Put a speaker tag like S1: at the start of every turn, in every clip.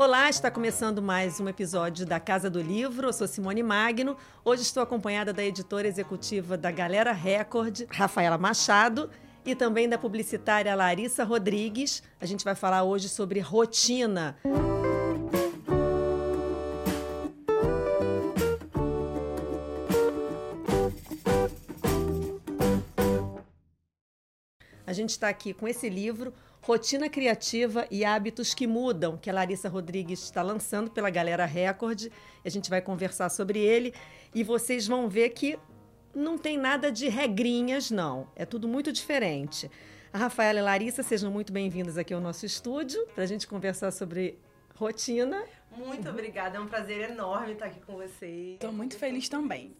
S1: Olá, está começando mais um episódio da Casa do Livro. Eu sou Simone Magno. Hoje estou acompanhada da editora executiva da Galera Record, Rafaela Machado, e também da publicitária Larissa Rodrigues. A gente vai falar hoje sobre rotina. A gente está aqui com esse livro, Rotina Criativa e Hábitos que Mudam, que a Larissa Rodrigues está lançando pela Galera Record. A gente vai conversar sobre ele e vocês vão ver que não tem nada de regrinhas, não. É tudo muito diferente. A Rafaela e a Larissa, sejam muito bem-vindas aqui ao nosso estúdio para a gente conversar sobre rotina.
S2: Muito obrigada, é um prazer enorme estar aqui com vocês.
S3: Estou muito feliz também.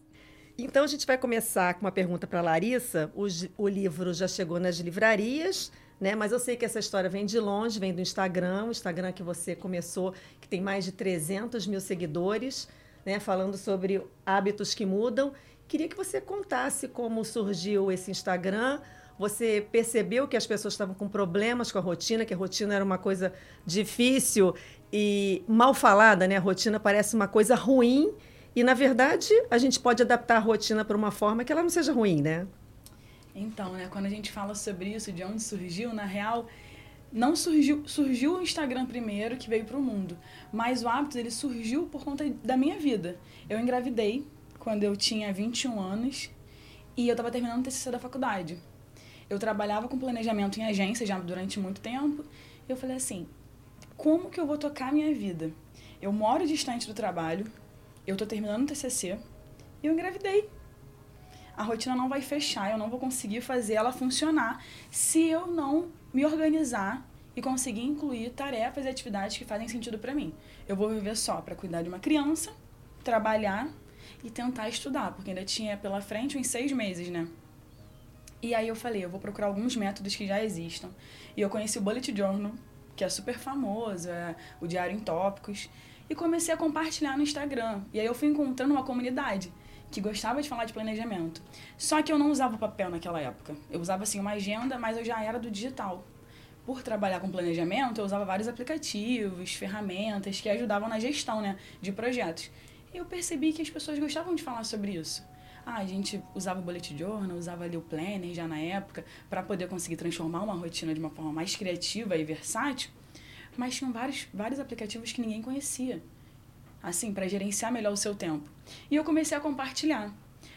S1: Então a gente vai começar com uma pergunta para Larissa. O, o, livro já chegou nas livrarias, né? Mas eu sei que essa história vem de longe, vem do Instagram, o Instagram que você começou, que tem mais de 300 mil seguidores, né? Falando sobre hábitos que mudam. Queria que você contasse como surgiu esse Instagram. Você percebeu que as pessoas estavam com problemas com a rotina, que a rotina era uma coisa difícil e mal falada, né? A rotina parece uma coisa ruim e, na verdade, a gente pode adaptar a rotina para uma forma que ela não seja ruim, né?
S3: Então, né, quando a gente fala sobre isso, de onde surgiu, na real, não surgiu, surgiu o Instagram primeiro, que veio para o mundo, mas o hábito ele surgiu por conta da minha vida. Eu engravidei quando eu tinha 21 anos e eu estava terminando o TCC da faculdade. Eu trabalhava com planejamento em agência já durante muito tempo. E eu falei assim, como que eu vou tocar a minha vida? Eu moro distante do trabalho, eu tô terminando o TCC e eu engravidei. A rotina não vai fechar, eu não vou conseguir fazer ela funcionar se eu não me organizar e conseguir incluir tarefas e atividades que fazem sentido para mim. Eu vou viver só para cuidar de uma criança, trabalhar e tentar estudar, porque ainda tinha pela frente uns seis meses, né? E aí eu falei, eu vou procurar alguns métodos que já existam. E eu conheci o Bullet Journal, que é super famoso, é o Diário em Tópicos e comecei a compartilhar no Instagram. E aí eu fui encontrando uma comunidade que gostava de falar de planejamento. Só que eu não usava papel naquela época. Eu usava assim uma agenda, mas eu já era do digital. Por trabalhar com planejamento, eu usava vários aplicativos, ferramentas que ajudavam na gestão, né, de projetos. E eu percebi que as pessoas gostavam de falar sobre isso. Ah, a gente usava o bullet journal, usava ali o planner já na época, para poder conseguir transformar uma rotina de uma forma mais criativa e versátil mas tinham vários, vários aplicativos que ninguém conhecia, assim, para gerenciar melhor o seu tempo. E eu comecei a compartilhar.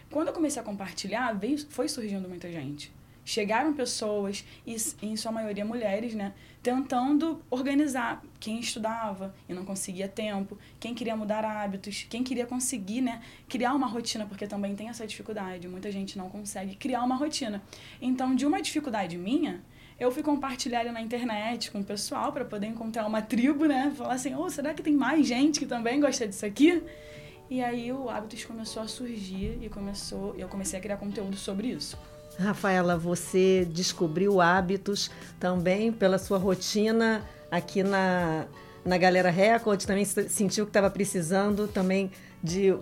S3: Quando eu comecei a compartilhar, veio, foi surgindo muita gente. Chegaram pessoas, e em sua maioria mulheres, né, tentando organizar quem estudava e não conseguia tempo, quem queria mudar hábitos, quem queria conseguir, né, criar uma rotina, porque também tem essa dificuldade, muita gente não consegue criar uma rotina. Então, de uma dificuldade minha, eu fui compartilhar na internet com o pessoal para poder encontrar uma tribo, né? Falar assim, oh, será que tem mais gente que também gosta disso aqui? E aí o Hábitos começou a surgir e começou, eu comecei a criar conteúdo sobre isso.
S1: Rafaela, você descobriu hábitos também pela sua rotina aqui na, na Galera Record, também sentiu que estava precisando também de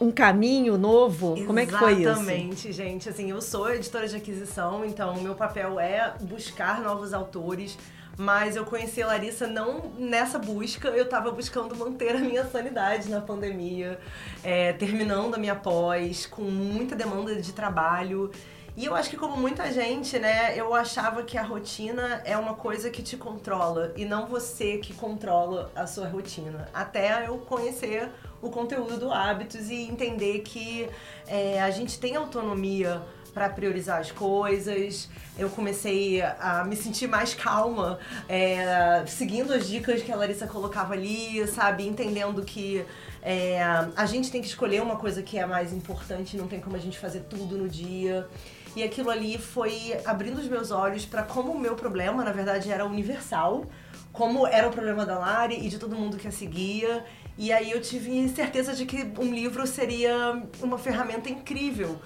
S1: um caminho novo?
S2: Exatamente,
S1: Como é que foi isso?
S2: Exatamente, gente. Assim, eu sou editora de aquisição, então meu papel é buscar novos autores. Mas eu conheci a Larissa não nessa busca, eu estava buscando manter a minha sanidade na pandemia, é, terminando a minha pós, com muita demanda de trabalho. E eu acho que como muita gente, né, eu achava que a rotina é uma coisa que te controla e não você que controla a sua rotina. Até eu conhecer o conteúdo do hábitos e entender que é, a gente tem autonomia para priorizar as coisas. Eu comecei a me sentir mais calma, é, seguindo as dicas que a Larissa colocava ali, sabe? Entendendo que é, a gente tem que escolher uma coisa que é mais importante, não tem como a gente fazer tudo no dia. E aquilo ali foi abrindo os meus olhos para como o meu problema, na verdade, era universal, como era o problema da Lari e de todo mundo que a seguia. E aí eu tive certeza de que um livro seria uma ferramenta incrível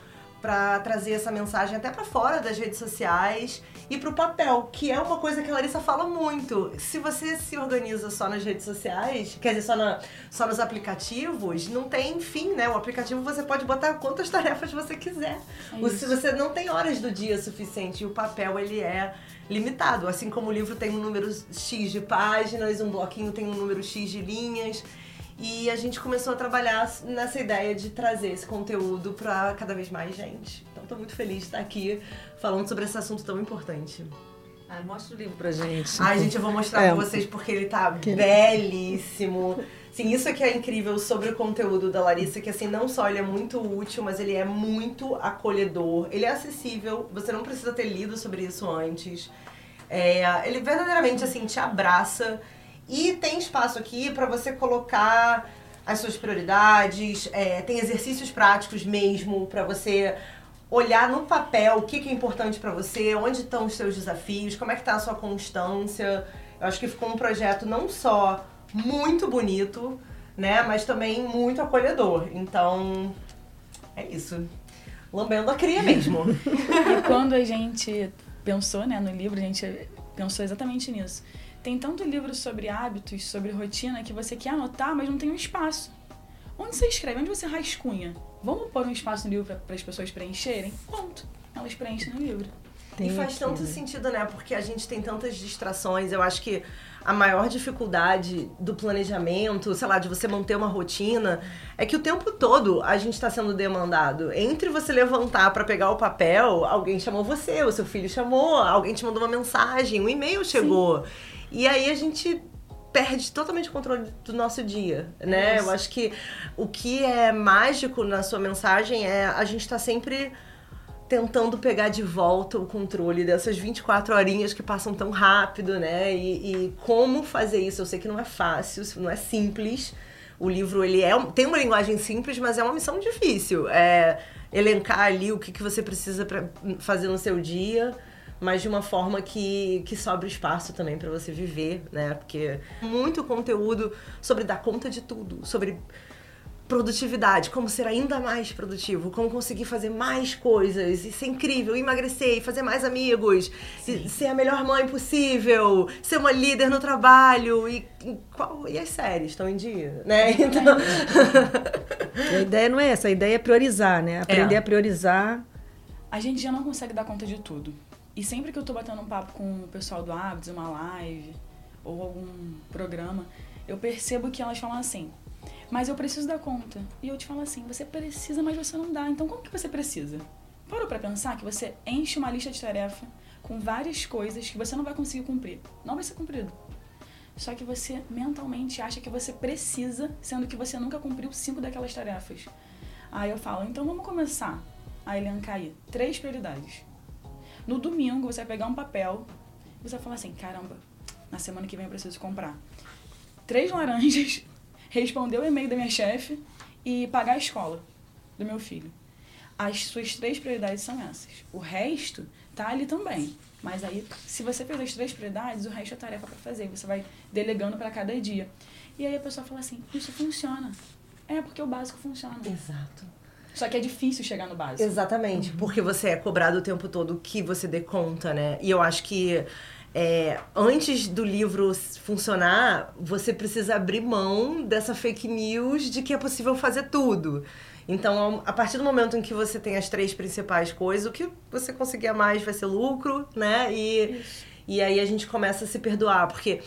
S2: para trazer essa mensagem até para fora das redes sociais e pro papel, que é uma coisa que a Larissa fala muito. Se você se organiza só nas redes sociais, quer dizer, só, na, só nos aplicativos, não tem fim, né? O aplicativo você pode botar quantas tarefas você quiser.
S3: É
S2: se você não tem horas do dia suficiente, e o papel ele é limitado. Assim como o livro tem um número X de páginas, um bloquinho tem um número X de linhas. E a gente começou a trabalhar nessa ideia de trazer esse conteúdo para cada vez mais gente. Então tô muito feliz de estar aqui falando sobre esse assunto tão importante.
S1: Ah, mostra o livro pra gente.
S2: Ai, gente, eu vou mostrar
S1: É.
S2: pra vocês porque ele tá
S1: Que-
S2: belíssimo. Sim, isso é que é incrível sobre o conteúdo da Larissa, que assim, não só ele é muito útil, mas ele é muito acolhedor. Ele é acessível, você não precisa ter lido sobre isso antes. É, ele verdadeiramente, assim, te abraça. E tem espaço aqui pra você colocar as suas prioridades, é, tem exercícios práticos mesmo pra você olhar no papel o que, que é importante pra você, onde estão os seus desafios, como é que tá a sua constância. Eu acho que ficou um projeto não só muito bonito, né, mas também muito acolhedor. Então, é isso. Lambendo a cria mesmo.
S3: E quando a gente pensou né, no livro, a gente pensou exatamente nisso. Tem tanto livro sobre hábitos, sobre rotina, que você quer anotar, mas não tem um espaço. Onde você escreve? Onde você rascunha? Vamos pôr um espaço no livro para as pessoas preencherem? Ponto. Elas preenchem no livro.
S1: Tem
S2: e faz
S1: aqui,
S2: tanto
S1: né?
S2: sentido, né? Porque a gente tem tantas distrações. Eu acho que a maior dificuldade do planejamento, sei lá, de você manter uma rotina, é que o tempo todo a gente está sendo demandado. Entre você levantar para pegar o papel, alguém chamou você, o seu filho chamou, alguém te mandou uma mensagem, um e-mail chegou. E aí a gente perde totalmente o controle do nosso dia, né?
S3: Isso.
S2: Eu acho que o que é mágico na sua mensagem é a gente tá sempre tentando pegar de volta o controle dessas 24 horinhas que passam tão rápido, né? E, e como fazer isso? Eu sei que não é fácil, não é simples. O livro ele é, tem uma linguagem simples, mas é uma missão difícil. É elencar ali o que, que você precisa pra fazer no seu dia, mas de uma forma que, que sobre espaço também para você viver, né? Porque muito conteúdo sobre dar conta de tudo, sobre produtividade, como ser ainda mais produtivo, como conseguir fazer mais coisas e ser incrível, emagrecer e fazer mais amigos, e ser a melhor mãe possível, ser uma líder no trabalho e, e, qual- e as séries estão em dia, né? Então,
S1: A ideia não é essa, a ideia é priorizar, né? Aprender
S2: É.
S1: a priorizar.
S3: A gente já não consegue dar conta de tudo. E sempre que eu tô batendo um papo com o pessoal do Hábitos, uma live ou algum programa, eu percebo que elas falam assim: Mas eu preciso dar conta. E eu te falo assim: Você precisa, mas você não dá. Então como que você precisa? Parou pra pensar que você enche uma lista de tarefa com várias coisas que você não vai conseguir cumprir. Não vai ser cumprido. Só que você mentalmente acha que você precisa, sendo que você nunca cumpriu cinco daquelas tarefas. Aí eu falo, então vamos começar a elencar aí três prioridades. No domingo você vai pegar um papel e você vai falar assim, caramba, na semana que vem eu preciso comprar três laranjas, responder o e-mail da minha chefe e pagar a escola do meu filho. As suas três prioridades são essas. O resto tá ali também. Mas aí, se você fez as três prioridades, o resto é tarefa para fazer. Você vai delegando para cada dia. E aí a pessoa fala assim: Isso funciona. É porque o básico funciona.
S2: Exato.
S3: Só que é difícil chegar no básico.
S2: Exatamente, porque você é cobrado o tempo todo que você dê conta, né? E eu acho que é, antes do livro funcionar, você precisa abrir mão dessa fake news de que é possível fazer tudo. Então, a partir do momento em que você tem as três principais coisas, o que você conseguir a mais vai ser lucro, né? E,
S3: Isso.
S2: e aí a gente começa a se perdoar, porque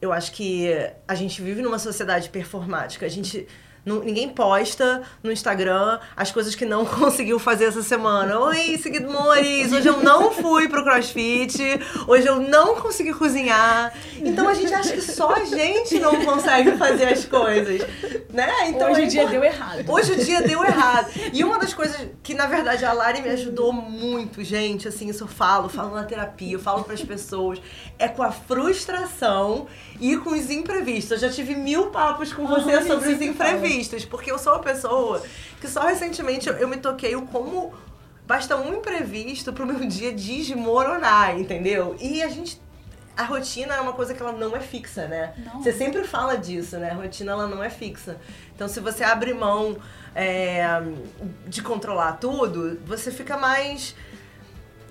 S2: eu acho que a gente vive numa sociedade performática. A gente. Não- ninguém posta no Instagram as coisas que não conseguiu fazer essa semana. Oi, seguidores! Hoje eu não fui pro crossfit, hoje eu não consegui cozinhar. Então a gente acha que só a gente não consegue fazer as coisas. Né? Então
S3: Hoje
S2: é
S3: o dia
S2: impor-
S3: deu errado.
S2: Hoje o dia deu errado. E uma das coisas que, na verdade, a Lari me ajudou muito, gente, assim, isso eu falo, falo na terapia, eu falo pras pessoas, é com a frustração e com os imprevistos. Eu já tive mil papos com você sobre os
S3: fala.
S2: imprevistos, porque eu sou uma pessoa que só recentemente eu, eu me toquei o como basta um imprevisto pro meu dia desmoronar, entendeu? E a gente. A rotina é uma coisa que ela não é fixa, né?
S3: Não.
S2: Você sempre fala disso, né? A rotina ela não é fixa. Então, se você abre mão é, de controlar tudo, você fica mais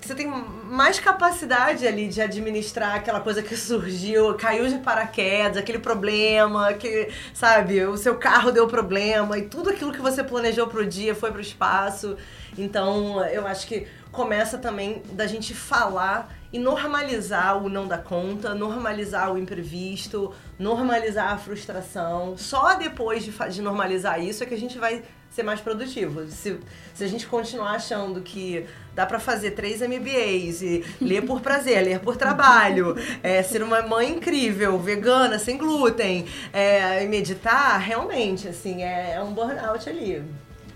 S2: você tem mais capacidade ali de administrar aquela coisa que surgiu, caiu de paraquedas, aquele problema, que, sabe, o seu carro deu problema e tudo aquilo que você planejou pro dia foi pro espaço. Então, eu acho que começa também da gente falar e normalizar o não dar conta, normalizar o imprevisto, normalizar a frustração. Só depois de, de normalizar isso é que a gente vai ser mais produtivo. Se, se a gente continuar achando que dá para fazer três MBAs e ler por prazer, ler por trabalho, é, ser uma mãe incrível, vegana, sem glúten, é, e meditar, realmente, assim, é, é um burnout ali.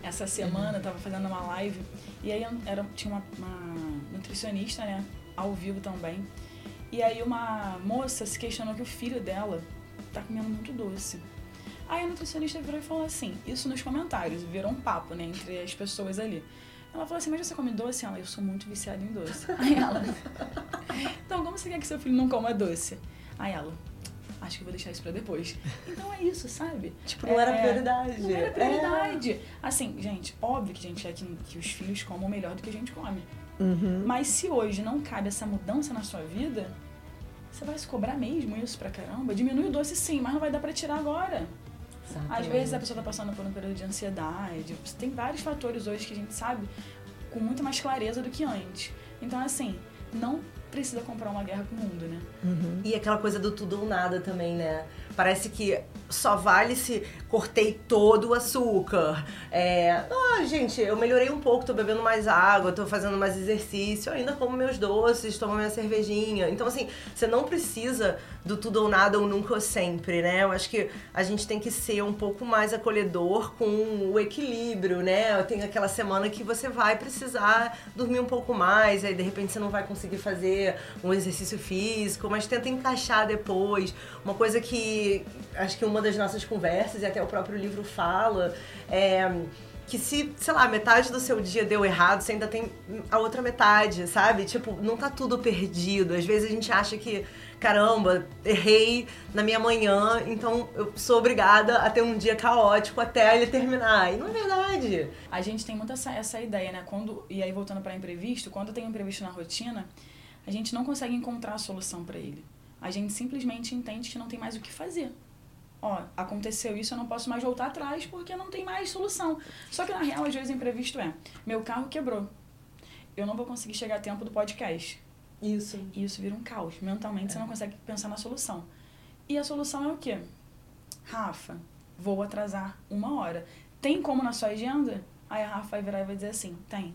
S3: Essa semana eu tava fazendo uma live e aí era, tinha uma, uma nutricionista, né, ao vivo também. E aí uma moça se questionou que o filho dela tá comendo muito doce. Aí a nutricionista virou e falou assim, isso nos comentários, virou um papo, né, entre as pessoas ali. Ela falou assim, mas você come doce? Ela, eu sou muito viciada em doce. Aí ela, então como você quer que seu filho não coma doce? Aí ela, acho que vou deixar isso pra depois. Então é isso, sabe?
S2: Tipo, não é, era prioridade.
S3: Não era prioridade. É. Assim, gente, óbvio que a gente quer que, que os filhos comam melhor do que a gente come.
S1: Uhum.
S3: Mas se hoje não cabe essa mudança na sua vida, você vai se cobrar mesmo isso pra caramba? Diminui o doce sim, mas não vai dar pra tirar agora.
S2: Exatamente.
S3: Às vezes a pessoa está passando por um período de ansiedade. Tem vários fatores hoje que a gente sabe com muito mais clareza do que antes. Então, assim, não precisa comprar uma guerra com o mundo, né?
S1: Uhum.
S2: E aquela coisa do tudo ou nada também, né? Parece que só vale se cortei todo o açúcar. É, ah, gente, eu melhorei um pouco, tô bebendo mais água, tô fazendo mais exercício, ainda como meus doces, tomo minha cervejinha. Então, assim, você não precisa do tudo ou nada ou nunca ou sempre, né? Eu acho que a gente tem que ser um pouco mais acolhedor com o equilíbrio, né? Tem aquela semana que você vai precisar dormir um pouco mais, aí de repente você não vai conseguir fazer um exercício físico, mas tenta encaixar depois. Uma coisa que acho que uma das nossas conversas e até o próprio livro fala é que se, sei lá, metade do seu dia deu errado, você ainda tem a outra metade, sabe? Tipo, não tá tudo perdido. Às vezes a gente acha que, caramba, errei na minha manhã, então eu sou obrigada a ter um dia caótico até ele terminar. E não é verdade.
S3: A gente tem muito essa, essa ideia, né? Quando, e aí voltando para imprevisto, quando tem um imprevisto na rotina, a gente não consegue encontrar a solução para ele. A gente simplesmente entende que não tem mais o que fazer ó, aconteceu isso, eu não posso mais voltar atrás porque não tem mais solução. Só que na real, às vezes, o imprevisto é: meu carro quebrou. Eu não vou conseguir chegar a tempo do podcast.
S2: Isso.
S3: E isso vira um caos. Mentalmente, é. você não consegue pensar na solução. E a solução é o quê? Rafa, vou atrasar uma hora. Tem como na sua agenda? Aí a Rafa vai virar e vai dizer assim: tem.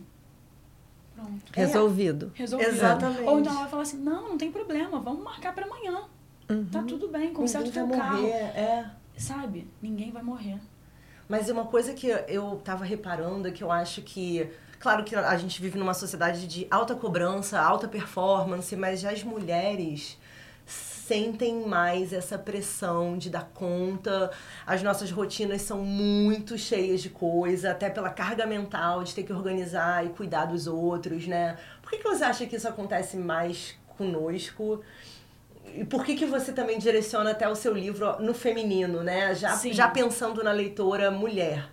S3: Pronto.
S1: Resolvido.
S3: É, resolvido.
S2: Exatamente.
S3: Ou então ela vai falar assim: não, não tem problema, vamos marcar para amanhã. Uhum. Tá tudo bem, conserta o teu carro.
S2: Morrer, é.
S3: Sabe? Ninguém vai morrer.
S2: Mas uma coisa que eu tava reparando é que eu acho que. Claro que a gente vive numa sociedade de alta cobrança, alta performance, mas já as mulheres sentem mais essa pressão de dar conta. As nossas rotinas são muito cheias de coisa, até pela carga mental de ter que organizar e cuidar dos outros, né? Por que, que você acha que isso acontece mais conosco? E por que, que você também direciona até o seu livro no feminino, né? Já, já pensando na leitora mulher.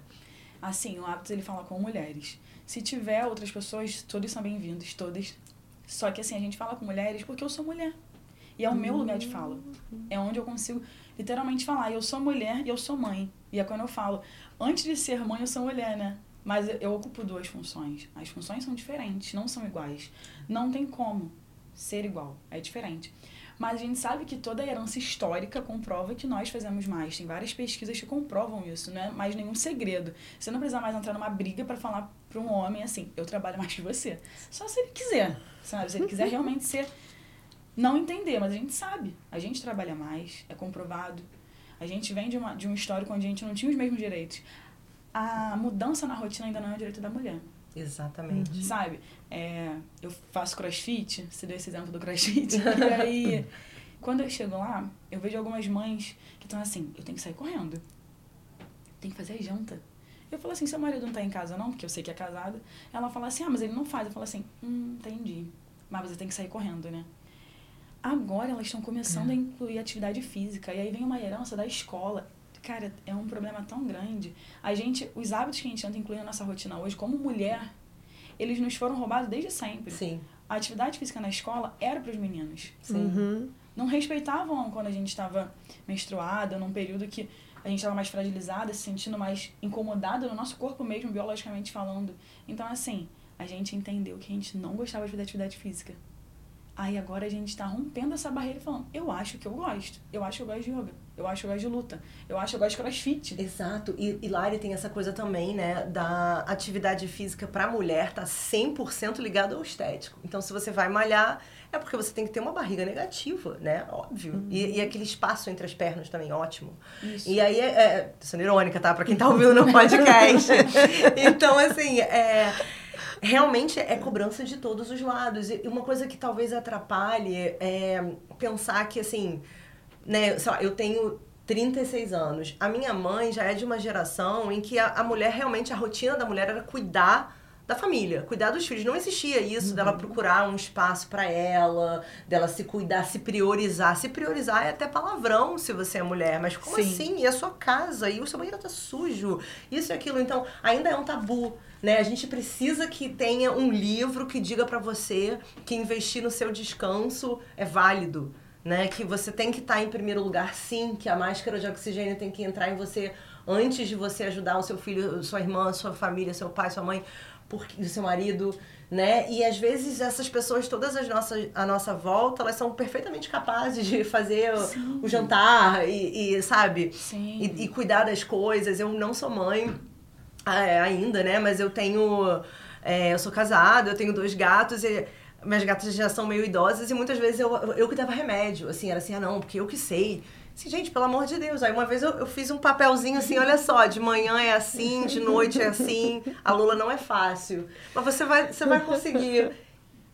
S3: Assim, o hábito ele fala com mulheres. Se tiver outras pessoas, todos são bem-vindos, todas. Só que assim, a gente fala com mulheres porque eu sou mulher. E é o meu lugar de fala. É onde eu consigo literalmente falar. Eu sou mulher e eu sou mãe. E é quando eu falo, antes de ser mãe, eu sou mulher, né? Mas eu ocupo duas funções. As funções são diferentes, não são iguais. Não tem como ser igual. É diferente. Mas a gente sabe que toda a herança histórica comprova que nós fazemos mais. Tem várias pesquisas que comprovam isso, não é mais nenhum segredo. Você não precisa mais entrar numa briga para falar para um homem assim, eu trabalho mais que você. Só se ele quiser, sabe? Se ele quiser realmente ser não entender, mas a gente sabe. A gente trabalha mais, é comprovado. A gente vem de, uma, de um histórico onde a gente não tinha os mesmos direitos. A mudança na rotina ainda não é o direito da mulher.
S2: Exatamente.
S3: Uhum. Sabe? É, eu faço crossfit, se deu esse exemplo do crossfit. e aí, quando eu chego lá, eu vejo algumas mães que estão assim: eu tenho que sair correndo. Tem que fazer a janta. Eu falo assim: seu marido não tá em casa, não? Porque eu sei que é casada. Ela fala assim: ah, mas ele não faz. Eu falo assim: hum, entendi. Mas você tem que sair correndo, né? Agora elas estão começando é. a incluir atividade física. E aí vem uma herança da escola cara, é um problema tão grande. A gente, os hábitos que a gente tenta incluir na nossa rotina hoje, como mulher, eles nos foram roubados desde sempre.
S2: Sim.
S3: a atividade física na escola era para os meninos.
S2: Sim.
S1: Uhum.
S3: Não respeitavam quando a gente estava menstruada, num período que a gente estava mais fragilizada, se sentindo mais incomodada no nosso corpo mesmo, biologicamente falando. Então, assim, a gente entendeu que a gente não gostava de fazer atividade física. Aí agora a gente está rompendo essa barreira e falando, eu acho que eu gosto. Eu acho que eu gosto de yoga. Eu acho que eu gosto de luta. Eu acho que eu gosto de crossfit.
S2: Exato. E, e Lari tem essa coisa também, né, da atividade física pra mulher tá 100% ligada ao estético. Então, se você vai malhar, é porque você tem que ter uma barriga negativa, né? Óbvio. E, e aquele espaço entre as pernas também, ótimo.
S3: Isso.
S2: E aí, é, é, sendo irônica, tá? Pra quem tá ouvindo no podcast. então, assim, é, realmente é cobrança de todos os lados. E uma coisa que talvez atrapalhe é pensar que, assim, né, sei lá, eu tenho 36 anos. A minha mãe já é de uma geração em que a, a mulher, realmente, a rotina da mulher era cuidar da família, cuidar dos filhos. Não existia isso dela procurar um espaço para ela, dela se cuidar, se priorizar. Se priorizar é até palavrão se você é mulher, mas como
S1: Sim.
S2: assim? E a sua casa? E o seu banheiro tá sujo? Isso e aquilo. Então, ainda é um tabu. Né? A gente precisa que tenha um livro que diga para você que investir no seu descanso é válido. Né? Que você tem que estar em primeiro lugar, sim, que a máscara de oxigênio tem que entrar em você antes de você ajudar o seu filho, sua irmã, sua família, seu pai, sua mãe, porque, seu marido, né? E às vezes essas pessoas, todas as nossas, a nossa volta, elas são perfeitamente capazes de fazer o, o jantar e, e, sabe?
S3: Sim.
S2: E, e cuidar das coisas. Eu não sou mãe é, ainda, né? Mas eu tenho. é, eu sou casada, eu tenho dois gatos e minhas gatas já são meio idosas e muitas vezes eu, eu que dava remédio. Assim, era assim, ah, não, porque eu que sei. Assim, gente, pelo amor de Deus. Aí uma vez eu, eu fiz um papelzinho assim, olha só, de manhã é assim, de noite é assim. A Lula não é fácil. Mas você vai, você vai conseguir.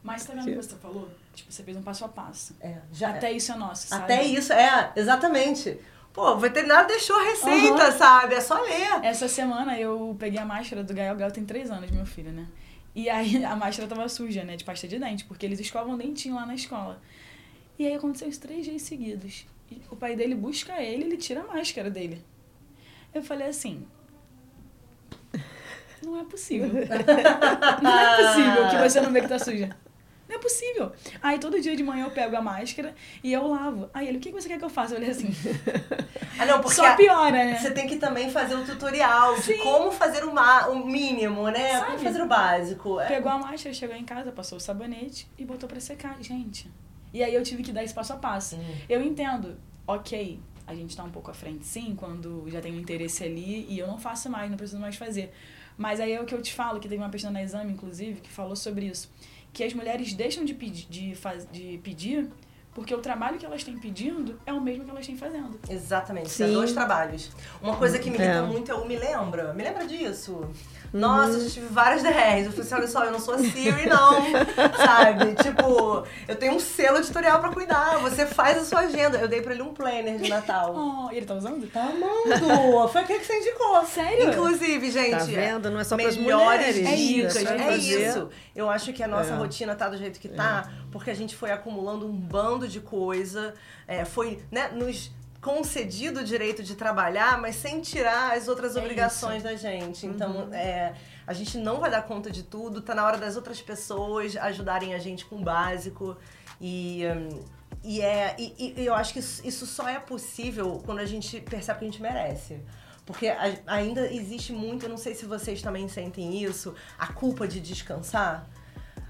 S3: Mas tá vendo o que você falou? Tipo, você fez um passo a passo.
S2: É, já
S3: Até isso é nosso, sabe?
S2: Até isso, é, exatamente. Pô, o veterinário deixou a receita,
S3: Aham.
S2: sabe? É só ler.
S3: Essa semana eu peguei a máscara do Gael. Gael tem três anos, meu filho, né? E aí a máscara tava suja, né? De pasta de dente, porque eles escovam dentinho lá na escola. E aí aconteceu isso três dias seguidos. O pai dele busca ele ele tira a máscara dele. Eu falei assim. Não é possível. Não é possível que você não vê que tá suja. Não é possível. Aí todo dia de manhã eu pego a máscara e eu lavo. Aí ele, o que você quer que eu faça? Eu falei assim.
S2: Ah, não, porque
S3: Só piora, né?
S2: Você tem que também fazer o tutorial de
S3: Sim.
S2: como fazer o, ma- o mínimo, né? Como
S3: Sabe?
S2: fazer o básico. É.
S3: Pegou a máscara, chegou em casa, passou o sabonete e botou pra secar, gente. E aí eu tive que dar esse passo a passo.
S2: Hum.
S3: Eu entendo, ok, a gente tá um pouco à frente sim, quando já tem um interesse ali e eu não faço mais, não preciso mais fazer. Mas aí é o que eu te falo, que teve uma pessoa na exame, inclusive, que falou sobre isso. Que as mulheres deixam de pedir, de faz, de pedir porque o trabalho que elas têm pedindo é o mesmo que elas têm fazendo.
S2: Exatamente,
S1: Sim.
S2: tem dois trabalhos. Uma coisa que me irrita
S1: É.
S2: muito é o me lembra. Me lembra disso?
S1: Uhum.
S2: Nossa, eu já tive várias DRs. Eu falei assim, olha só, eu não sou a Siri, não. Sabe? Tipo, eu tenho um selo editorial pra cuidar. Você faz a sua agenda. Eu dei pra ele um planner de Natal.
S3: Oh, e ele tá usando?
S2: Tá amando! Foi aquele que você indicou.
S3: Sério?
S2: Inclusive, gente.
S1: Tá vendo? Não é só pras
S2: melhores
S1: mulheres.
S3: É
S2: dicas.
S3: isso,
S2: É,
S3: é
S2: isso. Eu acho que a nossa
S1: É.
S2: rotina tá do jeito que tá, porque a gente foi acumulando um bando de coisa, é, foi, né, nos concedido o direito de trabalhar, mas sem tirar as outras
S3: É
S2: obrigações da gente. Então, é, a gente não vai dar conta de tudo, tá na hora das outras pessoas ajudarem a gente com o básico. E, hum, e, é, e, e eu acho que isso, isso só é possível quando a gente percebe que a gente merece. Porque ainda existe muito, eu não sei se vocês também sentem isso, a culpa de descansar.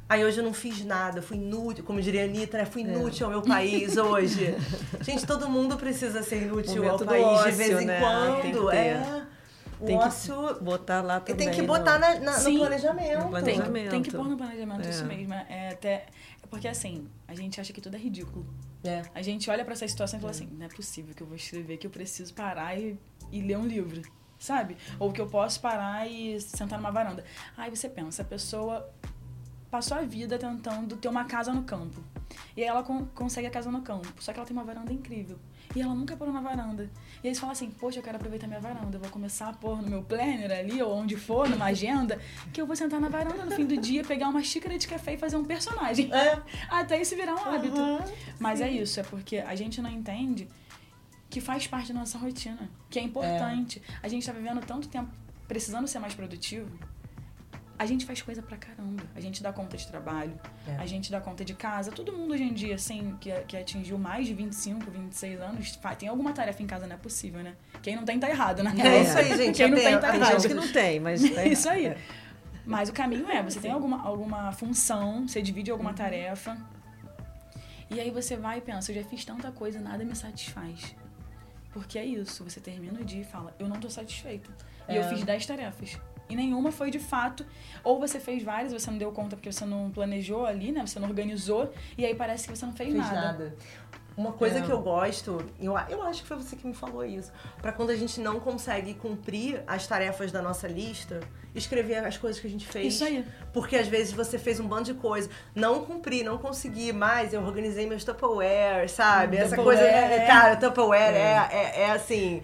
S2: Aí hoje eu não fiz nada, fui inútil, como diria a Anitta, né? Fui inútil ao meu país hoje. Gente, todo mundo precisa ser inútil ao país de
S1: ócio,
S2: vez em
S1: né?
S2: quando.
S1: Tem que ter.
S2: É. O
S1: Tem que
S2: ócio.
S1: botar lá
S2: E
S1: também.
S2: tem que
S1: no-
S2: botar na- na- no
S3: Sim.
S2: planejamento.
S1: No
S3: Tem,
S1: planejamento.
S3: tem que pôr no planejamento
S1: É.
S3: isso mesmo. É até. É porque assim, a gente acha que tudo é ridículo.
S2: É.
S3: A gente olha pra essa situação e fala assim, não é possível que eu vou escrever que eu preciso parar e, e ler um livro, sabe? Ou que eu posso parar e sentar numa varanda. Aí você pensa, a pessoa passou a vida tentando ter uma casa no campo. E aí ela con- consegue a casa no campo, só que ela tem uma varanda incrível. E ela nunca parou na varanda. E aí você fala assim, poxa, eu quero aproveitar minha varanda. Eu vou começar a pôr no meu planner ali, ou onde for, numa agenda, que eu vou sentar na varanda no fim do dia, pegar uma xícara de café e fazer um personagem.
S2: É.
S3: Até isso virar um hábito.
S2: Aham,
S3: Mas é isso, é porque a gente não entende que faz parte da nossa rotina, que é importante. A gente tá vivendo tanto tempo precisando ser mais produtivo a gente faz coisa pra caramba. A gente dá conta de trabalho,
S2: É.
S3: a gente dá conta de casa. Todo mundo hoje em dia, assim, que, que atingiu mais de 25, 26 anos, fa- tem alguma tarefa em casa, não é possível, né? Quem não tem tá errado, né?
S2: É isso aí, gente.
S3: Quem não
S2: Tem-
S3: tem tá
S1: Tem
S3: errado.
S1: gente que não tem, mas... tá
S3: Isso aí.
S1: errado.
S3: Mas o caminho é, você tem alguma, alguma função, você divide alguma
S1: Uhum.
S3: tarefa. E aí você vai e pensa, eu já fiz tanta coisa, nada me satisfaz. Porque é isso, você termina o dia e fala, eu não tô satisfeita. E eu
S2: É.
S3: fiz 10 tarefas. E nenhuma foi de fato. Ou você fez várias, você não deu conta porque você não planejou ali, né? Você não organizou. E aí parece que você não fez,
S2: Fiz
S3: nada.
S2: nada. Uma coisa
S1: É.
S2: que eu gosto, eu, eu acho que foi você que me falou isso, pra quando a gente não consegue cumprir as tarefas da nossa lista, escrever as coisas que a gente fez.
S3: Isso aí.
S2: Porque às vezes você fez um bando de coisa, não cumpri, não consegui, mas eu organizei meus Tupperware, sabe? Essa
S3: Tupperware,
S2: coisa, é,
S3: é.
S2: cara, Tupperware é, é, é assim.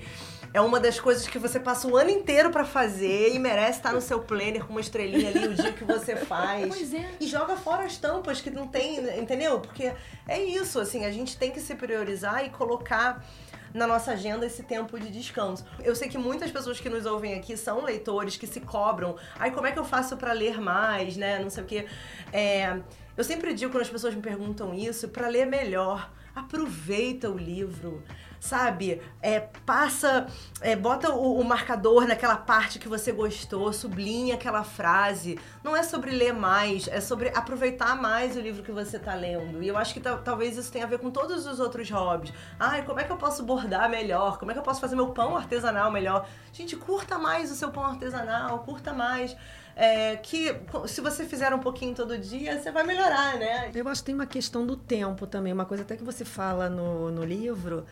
S2: É uma das coisas que você passa o ano inteiro pra fazer e merece estar no seu planner com uma estrelinha ali o dia que você faz.
S3: Pois é.
S2: E joga fora as tampas que não tem, entendeu? Porque é isso, assim, a gente tem que se priorizar e colocar na nossa agenda esse tempo de descanso. Eu sei que muitas pessoas que nos ouvem aqui são leitores que se cobram. Ai, como é que eu faço pra ler mais, né? Não sei o quê. É, eu sempre digo quando as pessoas me perguntam isso, pra ler melhor, aproveita o livro. Sabe? É, passa, é, bota o, o marcador naquela parte que você gostou, sublinha aquela frase. Não é sobre ler mais, é sobre aproveitar mais o livro que você tá lendo. E eu acho que tal- talvez isso tenha a ver com todos os outros hobbies. Ai, como é que eu posso bordar melhor? Como é que eu posso fazer meu pão artesanal melhor? Gente, curta mais o seu pão artesanal, curta mais. É, que se você fizer um pouquinho todo dia, você vai melhorar, né?
S1: Eu acho que tem uma questão do tempo também. Uma coisa até que você fala no, no livro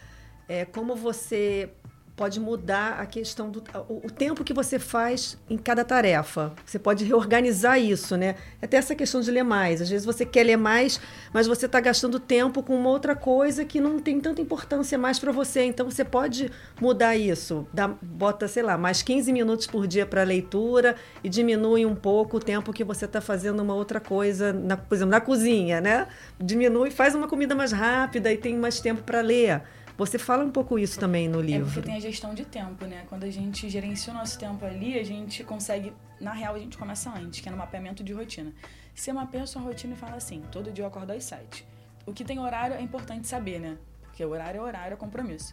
S1: é como você pode mudar a questão do o, tempo que você faz em cada tarefa. Você pode reorganizar isso, né? Até essa questão de ler mais. Às vezes você quer ler mais, mas você está gastando tempo com uma outra coisa que não tem tanta importância mais para você. Então você pode mudar isso. Dá, bota, sei lá, mais 15 minutos por dia para leitura e diminui um pouco o tempo que você está fazendo uma outra coisa, na, por exemplo, na cozinha, né? Diminui, faz uma comida mais rápida e tem mais tempo para ler. Você fala um pouco isso também no
S3: É
S1: livro.
S3: porque tem a gestão de tempo, né? Quando a gente gerencia o nosso tempo ali, a gente consegue. Na real, a gente começa antes, que é no mapeamento de rotina. Você mapeia a sua rotina e fala assim: todo dia eu acordo às sete. O que tem horário é importante saber, né? Porque horário é horário, é compromisso.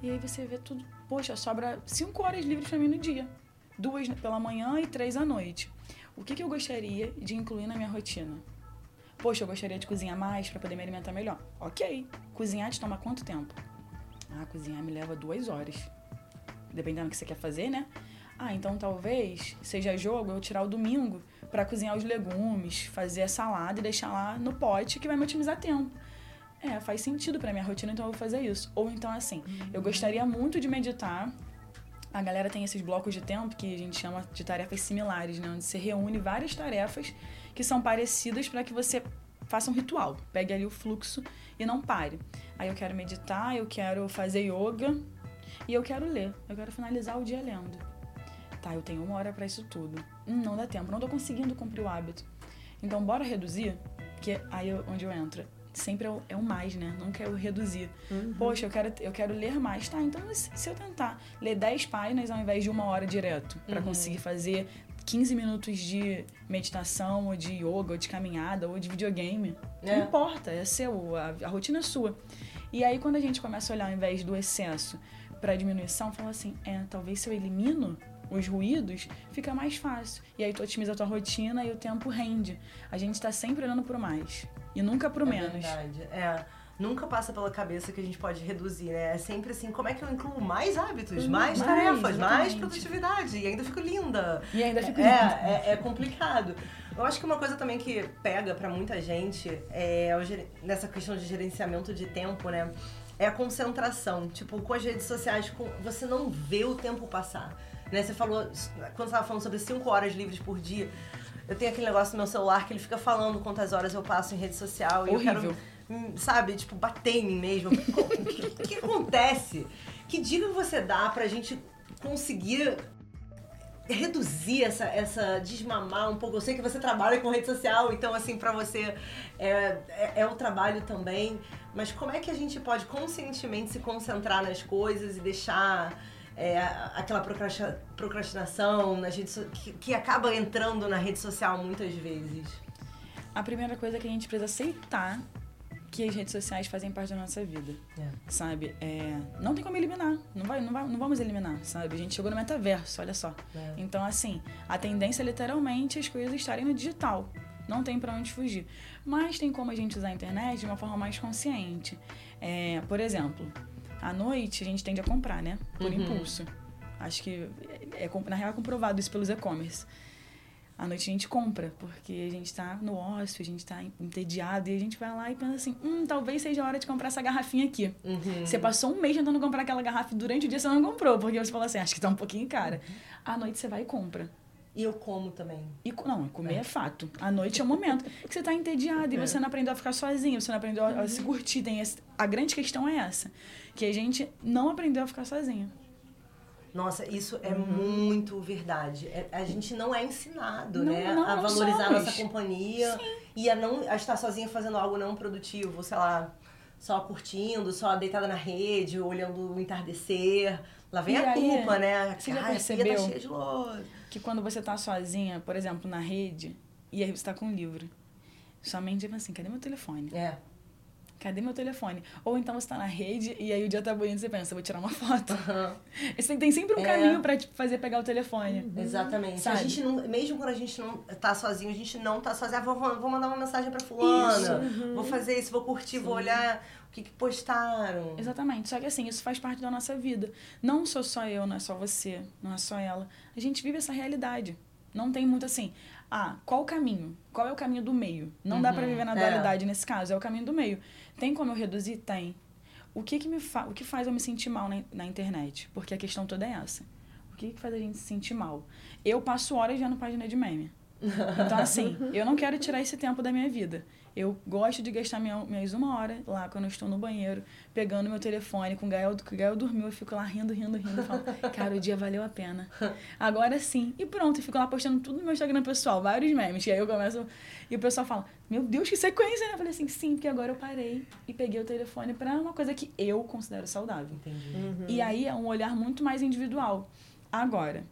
S3: E aí você vê tudo. Poxa, sobra cinco horas livres pra mim no dia: duas pela manhã e três à noite. O que, que eu gostaria de incluir na minha rotina? Poxa, eu gostaria de cozinhar mais para poder me alimentar melhor. Ok. Cozinhar te toma quanto tempo? Ah, cozinhar me leva duas horas. Dependendo do que você quer fazer, né? Ah, então talvez seja jogo eu tirar o domingo para cozinhar os legumes, fazer a salada e deixar lá no pote que vai me otimizar tempo. É, faz sentido pra minha rotina, então eu vou fazer isso. Ou então assim, eu gostaria muito de meditar. A galera tem esses blocos de tempo que a gente chama de tarefas similares, né? Onde você reúne várias tarefas que são parecidas para que você faça um ritual. Pegue ali o fluxo e não pare. Aí eu quero meditar, eu quero fazer yoga e eu quero ler. Eu quero finalizar o dia lendo. Tá, eu tenho uma hora para isso tudo. Hum, não dá tempo, não tô conseguindo cumprir o hábito. Então bora reduzir, que aí é onde eu entro. Sempre é o, é mais, né? Nunca é o reduzir. Poxa, eu quero, eu quero ler mais. Tá, então se eu tentar ler 10 páginas ao invés de uma hora direto, para conseguir fazer 15 minutos de meditação, ou de yoga, ou de caminhada, ou de videogame.
S2: É.
S3: Não importa, é seu, a, a rotina é sua. E aí, quando a gente começa a olhar ao invés do excesso para diminuição, fala assim: é, talvez se eu elimino os ruídos, fica mais fácil. E aí tu otimiza a tua rotina e o tempo rende. A gente tá sempre olhando pro mais e nunca pro
S2: É
S3: menos.
S2: verdade. É. Nunca passa pela cabeça que a gente pode reduzir, né? É sempre assim, como é que eu incluo mais hábitos,
S3: Hum,
S2: mais,
S3: mais,
S2: tarefas, mais
S3: exatamente.
S2: produtividade? E ainda fico linda.
S3: E ainda fica
S2: É, é, é complicado. Eu acho que uma coisa também que pega pra muita gente é nessa questão de gerenciamento de tempo, né? É a concentração. Tipo, com as redes sociais, você não vê o tempo passar. Né? Você falou, quando você tava falando sobre 5 horas livres por dia, eu tenho aquele negócio no meu celular que ele fica falando quantas horas eu passo em rede social. E eu
S3: Horrível.
S2: quero, sabe, tipo, bater em mim mesmo. O que, que- acontece? Que dica você dá pra gente conseguir reduzir essa, essa desmamar um pouco. Eu sei que você trabalha com rede social, então assim, pra você é, é, é o trabalho também. Mas como é que a gente pode conscientemente se concentrar nas coisas e deixar é, aquela procrastinação redes so que, que acaba entrando na rede social muitas vezes?
S3: A primeira coisa que a gente precisa aceitar que as redes sociais fazem parte da nossa vida, é. sabe? É, não tem como eliminar, não, vai, não, vai, não vamos eliminar, sabe? A gente chegou no metaverso, olha só. É. Então, assim, a tendência é literalmente as coisas estarem no digital. Não tem para onde fugir. Mas tem como a gente usar a internet de uma forma mais consciente. É, por exemplo, à noite a gente tende a comprar, né? Por uhum. impulso. Acho que, é, é, na real, é comprovado isso pelos e-commerce. À noite a gente compra, porque a gente está no ócio, a gente está entediado e a gente vai lá e pensa assim: hum, talvez seja a hora de comprar essa garrafinha aqui. Uhum. Você passou um mês tentando comprar aquela garrafa e durante o dia você não comprou, porque você falou assim: acho que está um pouquinho cara. Uhum. À noite você vai e compra.
S2: E eu como também.
S3: E, não, comer é. é fato. À noite é o momento que você está entediado e é. você não aprendeu a ficar sozinho, você não aprendeu a, a se curtir. Tem esse, a grande questão é essa, que a gente não aprendeu a ficar sozinho.
S2: Nossa, isso é uhum. muito verdade. É, a gente não é ensinado, não, né? Não, a valorizar a nossa companhia Sim. e a não a estar sozinha fazendo algo não produtivo, sei lá, só curtindo, só deitada na rede, olhando o entardecer. Lá vem e a aí, culpa, né?
S3: Você já ah, percebeu tá cheia de que quando você tá sozinha, por exemplo, na rede, e aí você tá com um livro, sua mente pensa assim, cadê meu telefone?
S2: É
S3: cadê meu telefone? Ou então você tá na rede e aí o dia tá bonito e você pensa, vou tirar uma foto. Uhum. tem sempre um é. caminho pra te fazer pegar o telefone.
S2: Uhum. Exatamente. Sabe? A gente não, mesmo quando a gente não tá sozinho, a gente não tá sozinho. Ah, vou, vou mandar uma mensagem pra fulana, uhum. vou fazer isso, vou curtir, Sim. vou olhar o que, que postaram.
S3: Exatamente. Só que assim, isso faz parte da nossa vida. Não sou só eu, não é só você, não é só ela. A gente vive essa realidade. Não tem muito assim, ah, qual o caminho? Qual é o caminho do meio? Não uhum, dá para viver na é. dualidade é. nesse caso, é o caminho do meio. Tem como eu reduzir? Tem. O que, que, me fa o que faz eu me sentir mal na, na internet? Porque a questão toda é essa. O que, que faz a gente se sentir mal? Eu passo horas vendo página de meme. Então, assim, eu não quero tirar esse tempo da minha vida. Eu gosto de gastar minha, minhas uma hora lá quando eu estou no banheiro, pegando meu telefone, com o Gael, com o Gael dormiu, eu fico lá rindo, rindo, rindo, e falo, cara, o dia valeu a pena. Agora sim. E pronto, eu fico lá postando tudo no meu Instagram pessoal, vários memes. E aí eu começo, e o pessoal fala, meu Deus, que sequência, né? Eu falei assim, sim, porque agora eu parei e peguei o telefone para uma coisa que eu considero saudável.
S2: Entendi. Uhum.
S3: E aí é um olhar muito mais individual. Agora,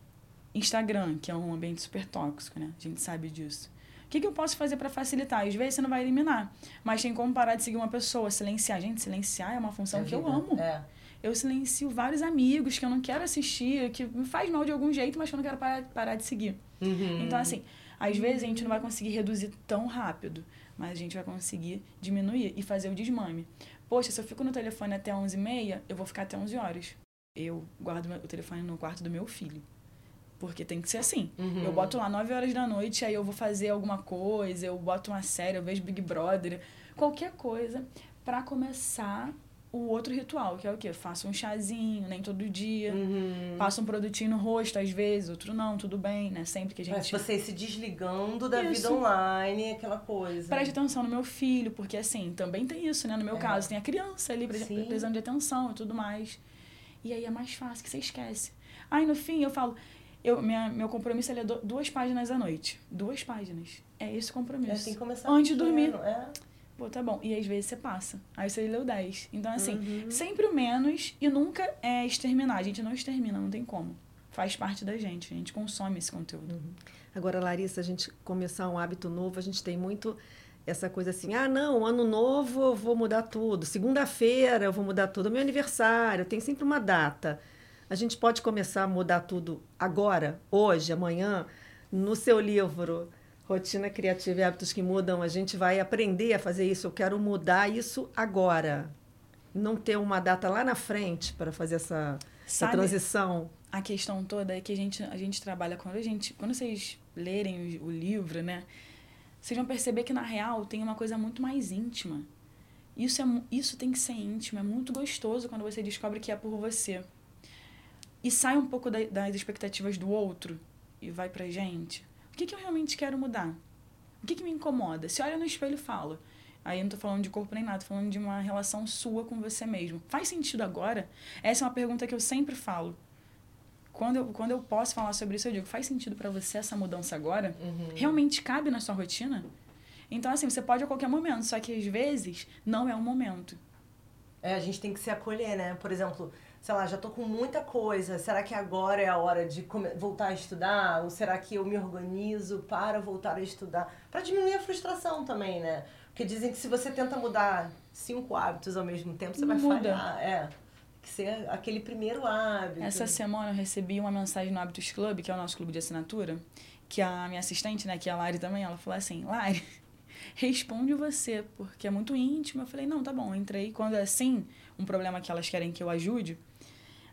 S3: Instagram, que é um ambiente super tóxico, né? A gente sabe disso que, que eu posso fazer para facilitar? Às vezes você não vai eliminar, mas tem como parar de seguir uma pessoa, silenciar. Gente, silenciar é uma função é que eu amo.
S2: É.
S3: Eu silencio vários amigos que eu não quero assistir, que me faz mal de algum jeito, mas que eu não quero parar, parar de seguir.
S2: Uhum.
S3: Então, assim, às vezes a gente não vai conseguir reduzir tão rápido, mas a gente vai conseguir diminuir e fazer o desmame. Poxa, se eu fico no telefone até 11h30, eu vou ficar até 11 horas. Eu guardo o telefone no quarto do meu filho. Porque tem que ser assim. Uhum. Eu boto lá 9 horas da noite, aí eu vou fazer alguma coisa, eu boto uma série, eu vejo Big Brother, qualquer coisa para começar o outro ritual, que é o quê? Faço um chazinho, nem todo dia.
S2: Uhum.
S3: Passo um produtinho no rosto, às vezes, outro não, tudo bem, né? Sempre que a gente. Mas
S2: você se desligando da isso. vida online, aquela coisa.
S3: Preste atenção no meu filho, porque assim, também tem isso, né? No meu é. caso, tem a criança ali precisando de atenção e tudo mais. E aí é mais fácil que você esquece. Aí no fim eu falo, eu, minha, meu compromisso é ler duas páginas à noite. Duas páginas. É esse o compromisso. É,
S2: tem que começar
S3: Antes de dormir.
S2: É.
S3: Pô, tá bom. E às vezes você passa. Aí você leu 10. Então, assim, uhum. sempre o menos e nunca é exterminar. A gente não extermina, não tem como. Faz parte da gente. A gente consome esse conteúdo. Uhum.
S1: Agora, Larissa, a gente começar um hábito novo, a gente tem muito essa coisa assim: ah, não, ano novo eu vou mudar tudo. Segunda-feira eu vou mudar tudo. Meu aniversário, tem sempre uma data. A gente pode começar a mudar tudo agora, hoje, amanhã. No seu livro, Rotina Criativa e Hábitos que Mudam, a gente vai aprender a fazer isso. Eu quero mudar isso agora. Não ter uma data lá na frente para fazer essa, essa transição.
S3: A questão toda é que a gente, a gente trabalha quando a gente. Quando vocês lerem o, o livro, né? Vocês vão perceber que na real tem uma coisa muito mais íntima. Isso, é, isso tem que ser íntimo, é muito gostoso quando você descobre que é por você e sai um pouco da, das expectativas do outro e vai pra gente. O que, que eu realmente quero mudar? O que, que me incomoda? Se olha no espelho e fala. Aí eu não tô falando de corpo nem nada, tô falando de uma relação sua com você mesmo. Faz sentido agora? Essa é uma pergunta que eu sempre falo. Quando eu, quando eu posso falar sobre isso, eu digo, faz sentido para você essa mudança agora?
S2: Uhum.
S3: Realmente cabe na sua rotina? Então, assim, você pode a qualquer momento, só que às vezes não é o momento.
S2: É, a gente tem que se acolher, né? Por exemplo, sei lá, já tô com muita coisa, será que agora é a hora de voltar a estudar? Ou será que eu me organizo para voltar a estudar? Para diminuir a frustração também, né? Porque dizem que se você tenta mudar cinco hábitos ao mesmo tempo, você vai Muda. falhar. É. Que ser aquele primeiro hábito.
S3: Essa semana eu recebi uma mensagem no Hábitos Club, que é o nosso clube de assinatura, que a minha assistente, né, que é a Lari também, ela falou assim, Lari, responde você, porque é muito íntimo. Eu falei, não, tá bom, entrei. Quando é assim, um problema que elas querem que eu ajude,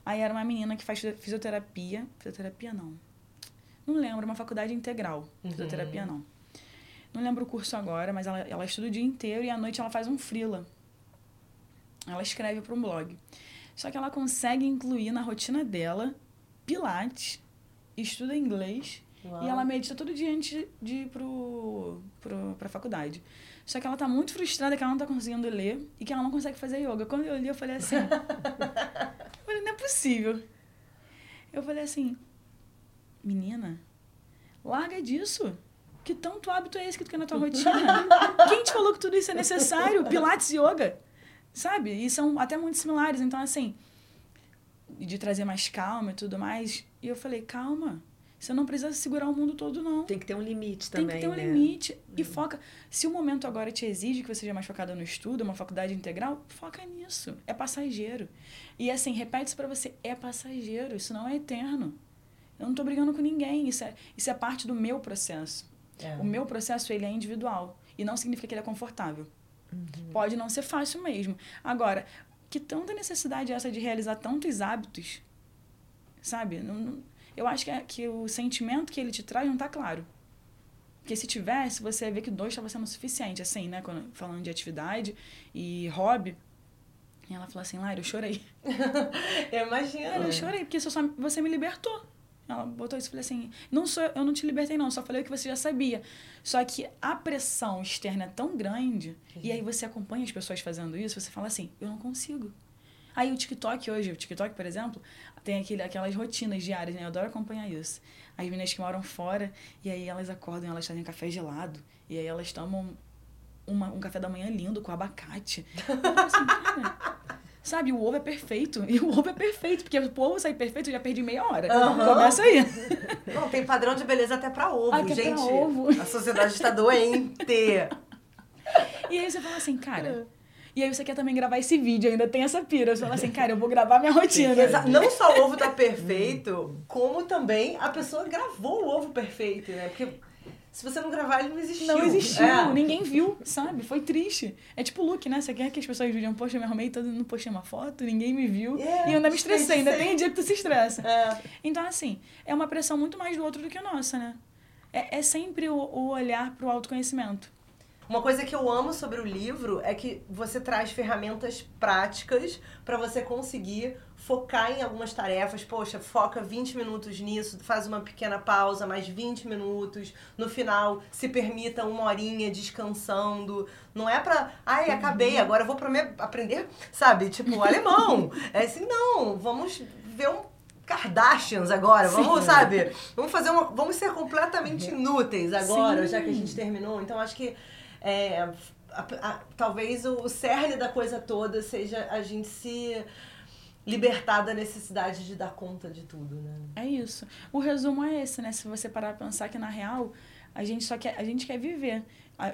S3: aí era uma menina que faz fisioterapia. Fisioterapia não. Não lembro, uma faculdade integral. Uhum. Fisioterapia não. Não lembro o curso agora, mas ela, ela estuda o dia inteiro e à noite ela faz um freela. Ela escreve para um blog. Só que ela consegue incluir na rotina dela pilates, estuda inglês Uau. e ela medita todo dia antes de ir pro, pro, pra faculdade. Só que ela tá muito frustrada que ela não tá conseguindo ler e que ela não consegue fazer yoga. Quando eu li, eu falei assim... não é possível. Eu falei assim, menina, larga disso. Que tanto hábito é esse que tu quer na tua rotina? Quem te falou que tudo isso é necessário? Pilates e yoga. Sabe? E são até muito similares. Então, assim, de trazer mais calma e tudo mais. E eu falei, calma. Você não precisa segurar o mundo todo, não.
S1: Tem que ter um limite também.
S3: Tem que ter um
S1: né?
S3: limite. E hum. foca. Se o momento agora te exige que você seja mais focada no estudo, uma faculdade integral, foca nisso. É passageiro. E assim, repete isso pra você: é passageiro. Isso não é eterno. Eu não tô brigando com ninguém. Isso é, isso é parte do meu processo. É. O meu processo ele é individual e não significa que ele é confortável. Uhum. Pode não ser fácil mesmo. Agora, que tanta necessidade é essa de realizar tantos hábitos? Sabe? Não, não, eu acho que, é, que o sentimento que ele te traz não está claro. Porque se tivesse, você ia ver que dois estava sendo suficiente, assim, né? Quando, falando de atividade e hobby. E ela falou assim, Laira, eu chorei.
S2: eu imagino. eu
S3: chorei, porque você, só, você me libertou. Ela botou isso e falei assim: não sou, eu não te libertei, não, só falei o que você já sabia. Só que a pressão externa é tão grande, uhum. e aí você acompanha as pessoas fazendo isso, você fala assim: eu não consigo. Aí o TikTok hoje, o TikTok, por exemplo, tem aquele, aquelas rotinas diárias, né? Eu adoro acompanhar isso. As meninas que moram fora, e aí elas acordam, elas fazem café gelado, e aí elas tomam uma, um café da manhã lindo com abacate. Assim, cara, Sabe, o ovo é perfeito. E o ovo é perfeito, porque o ovo sair perfeito, eu já perdi meia hora. Uhum. Começa aí.
S2: Não, tem padrão de beleza até pra ovo,
S3: ah,
S2: gente.
S3: Pra ovo.
S2: A sociedade está doente.
S3: E aí você fala assim, cara. E aí você quer também gravar esse vídeo, ainda tem essa pira. Você fala assim, cara, eu vou gravar minha rotina.
S2: Não só o ovo tá perfeito, como também a pessoa gravou o ovo perfeito, né? Porque se você não gravar, ele não existiu.
S3: Não existiu, é. ninguém viu, sabe? Foi triste. É tipo o look, né? Você quer que as pessoas vejam, poxa, eu me arrumei todo não postei uma foto, ninguém me viu. É, e eu ainda me estressei, ainda tem dia que tu se estressa. É. Então, assim, é uma pressão muito mais do outro do que a nossa, né? É, é sempre o, o olhar pro autoconhecimento.
S2: Uma coisa que eu amo sobre o livro é que você traz ferramentas práticas para você conseguir focar em algumas tarefas. Poxa, foca 20 minutos nisso, faz uma pequena pausa, mais 20 minutos. No final, se permita uma horinha descansando. Não é pra, ai, acabei, uhum. agora eu vou pra me aprender, sabe? Tipo, alemão. É assim, não, vamos ver um Kardashians agora, vamos, Sim. sabe? Vamos fazer uma. Vamos ser completamente uhum. inúteis agora, Sim. já que a gente terminou. Então acho que é, a, a, talvez o, o cerne da coisa toda seja a gente se libertar da necessidade de dar conta de tudo, né?
S3: É isso. O resumo é esse, né? Se você parar pra pensar que na real a gente só quer a gente quer viver.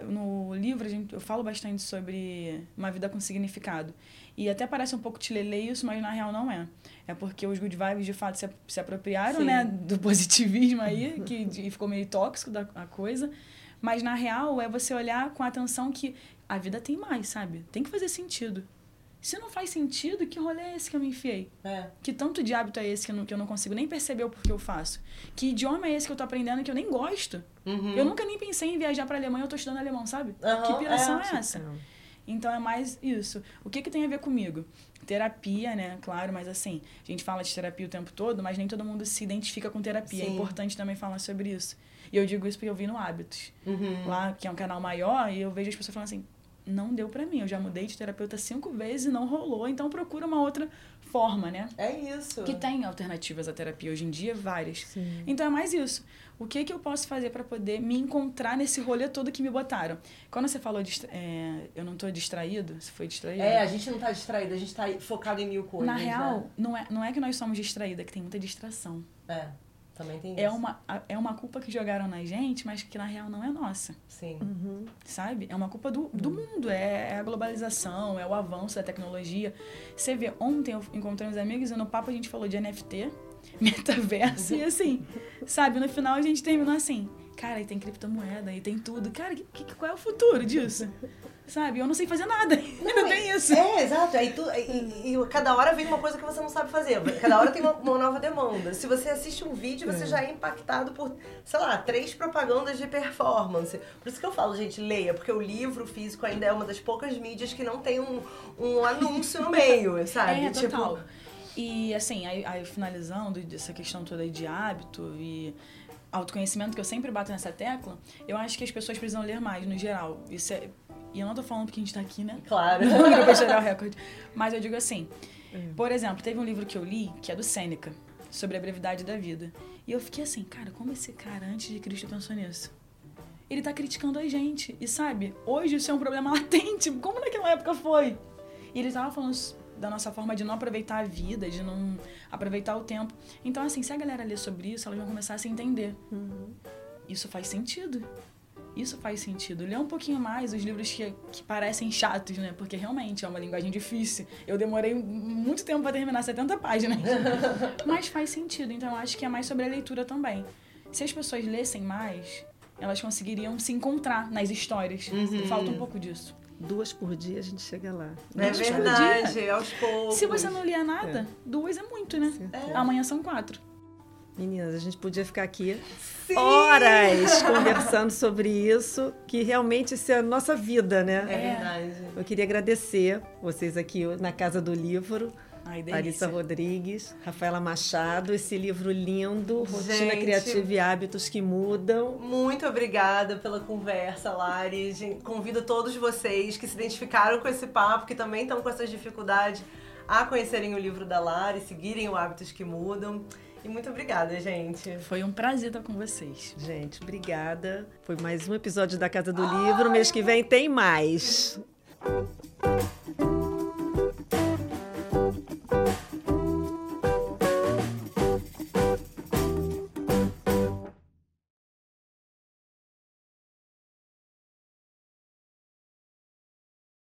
S3: No livro a gente, eu falo bastante sobre uma vida com significado. E até parece um pouco tilelê isso, mas na real não é. É porque os good vibes de fato se, se apropriaram, Sim. né, do positivismo aí, que e ficou meio tóxico da a coisa. Mas na real é você olhar com atenção que a vida tem mais, sabe? Tem que fazer sentido. Se não faz sentido, que rolê é esse que eu me enfiei?
S2: É.
S3: Que tanto de hábito é esse que eu, não, que eu não consigo nem perceber o porquê eu faço? Que idioma é esse que eu tô aprendendo que eu nem gosto? Uhum. Eu nunca nem pensei em viajar pra Alemanha, eu tô estudando alemão, sabe? Uhum, que piração é, é essa? Então é mais isso. O que, que tem a ver comigo? Terapia, né? Claro, mas assim, a gente fala de terapia o tempo todo, mas nem todo mundo se identifica com terapia. É Sim. É importante também falar sobre isso. E eu digo isso porque eu vi no Hábitos, uhum. lá, que é um canal maior, e eu vejo as pessoas falando assim, não deu para mim. Eu já mudei de terapeuta cinco vezes e não rolou, então procura uma outra forma, né?
S2: É isso.
S3: Que tem alternativas à terapia hoje em dia, várias.
S1: Sim.
S3: Então é mais isso. O que que eu posso fazer para poder me encontrar nesse rolê todo que me botaram? Quando você falou de é, eu não tô distraído, você foi distraído?
S2: É, a gente não tá distraído, a gente tá focado em mil coisas.
S3: Na real,
S2: né?
S3: não, é, não é que nós somos distraídos, é que tem muita distração.
S2: É, também tem
S3: É
S2: isso.
S3: uma, é uma culpa que jogaram na gente, mas que na real não é nossa.
S2: Sim.
S1: Uhum.
S3: sabe? É uma culpa do, do mundo, é, é a globalização, é o avanço da tecnologia. Você vê, ontem eu encontrei uns amigos e no papo a gente falou de NFT, metaverso e assim, sabe? No final a gente terminou assim, cara, e tem criptomoeda, e tem tudo. Cara, que, que- qual é o futuro disso? Sabe? Eu não sei fazer nada, ainda tem isso.
S2: É, exato. Aí tu, e, e- cada hora vem uma coisa que você não sabe fazer. Cada hora tem uma, uma nova demanda. Se você assiste um vídeo, você já é impactado por, sei lá, três propagandas de performance. Por isso que eu falo, gente, leia, porque o livro físico ainda é uma das poucas mídias que não tem um, um anúncio no meio, sabe?
S3: É,
S2: tipo,
S3: total. E assim, aí, aí finalizando dessa questão toda aí de hábito e autoconhecimento, que eu sempre bato nessa tecla, eu acho que as pessoas precisam ler mais, no geral. Isso é, e eu não tô falando porque a gente tá aqui, né?
S2: Claro.
S3: Não pra o recorde. Mas eu digo assim, por exemplo, teve um livro que eu li, que é do Sêneca, sobre a brevidade da vida. E eu fiquei assim, cara, como esse cara antes de Cristo pensou nisso? Ele tá criticando a gente. E sabe, hoje isso é um problema latente. Como naquela época foi? E ele tava falando da nossa forma de não aproveitar a vida, de não aproveitar o tempo. Então, assim, se a galera ler sobre isso, elas vão começar a se entender. Isso faz sentido. Isso faz sentido. Ler um pouquinho mais os livros que, que parecem chatos, né? Porque realmente é uma linguagem difícil. Eu demorei muito tempo para terminar 70 páginas. Mas faz sentido. Então eu acho que é mais sobre a leitura também. Se as pessoas lessem mais, elas conseguiriam se encontrar nas histórias. Falta um pouco disso.
S1: Duas por dia a gente chega lá.
S2: É
S3: Duas por
S2: verdade, aos poucos.
S3: Se você não lia nada, duas é muito, né?
S2: É.
S3: Amanhã são quatro.
S1: Meninas, a gente podia ficar aqui
S2: Sim!
S1: horas conversando sobre isso, que realmente isso é a nossa vida, né?
S2: É verdade.
S1: Eu queria agradecer vocês aqui na Casa do Livro,
S3: Ai,
S1: Larissa. Rodrigues, Rafaela Machado, esse livro lindo, Rotina
S2: Gente.
S1: Criativa e Hábitos que Mudam.
S2: Muito obrigada pela conversa, Lari. Convido todos vocês que se identificaram com esse papo, que também estão com essas dificuldades, a conhecerem o livro da Lari, seguirem o Hábitos que Mudam. E muito obrigada, gente.
S3: Foi um prazer estar com vocês.
S1: Gente, obrigada. Foi mais um episódio da Casa do Livro. Mês que vem tem mais.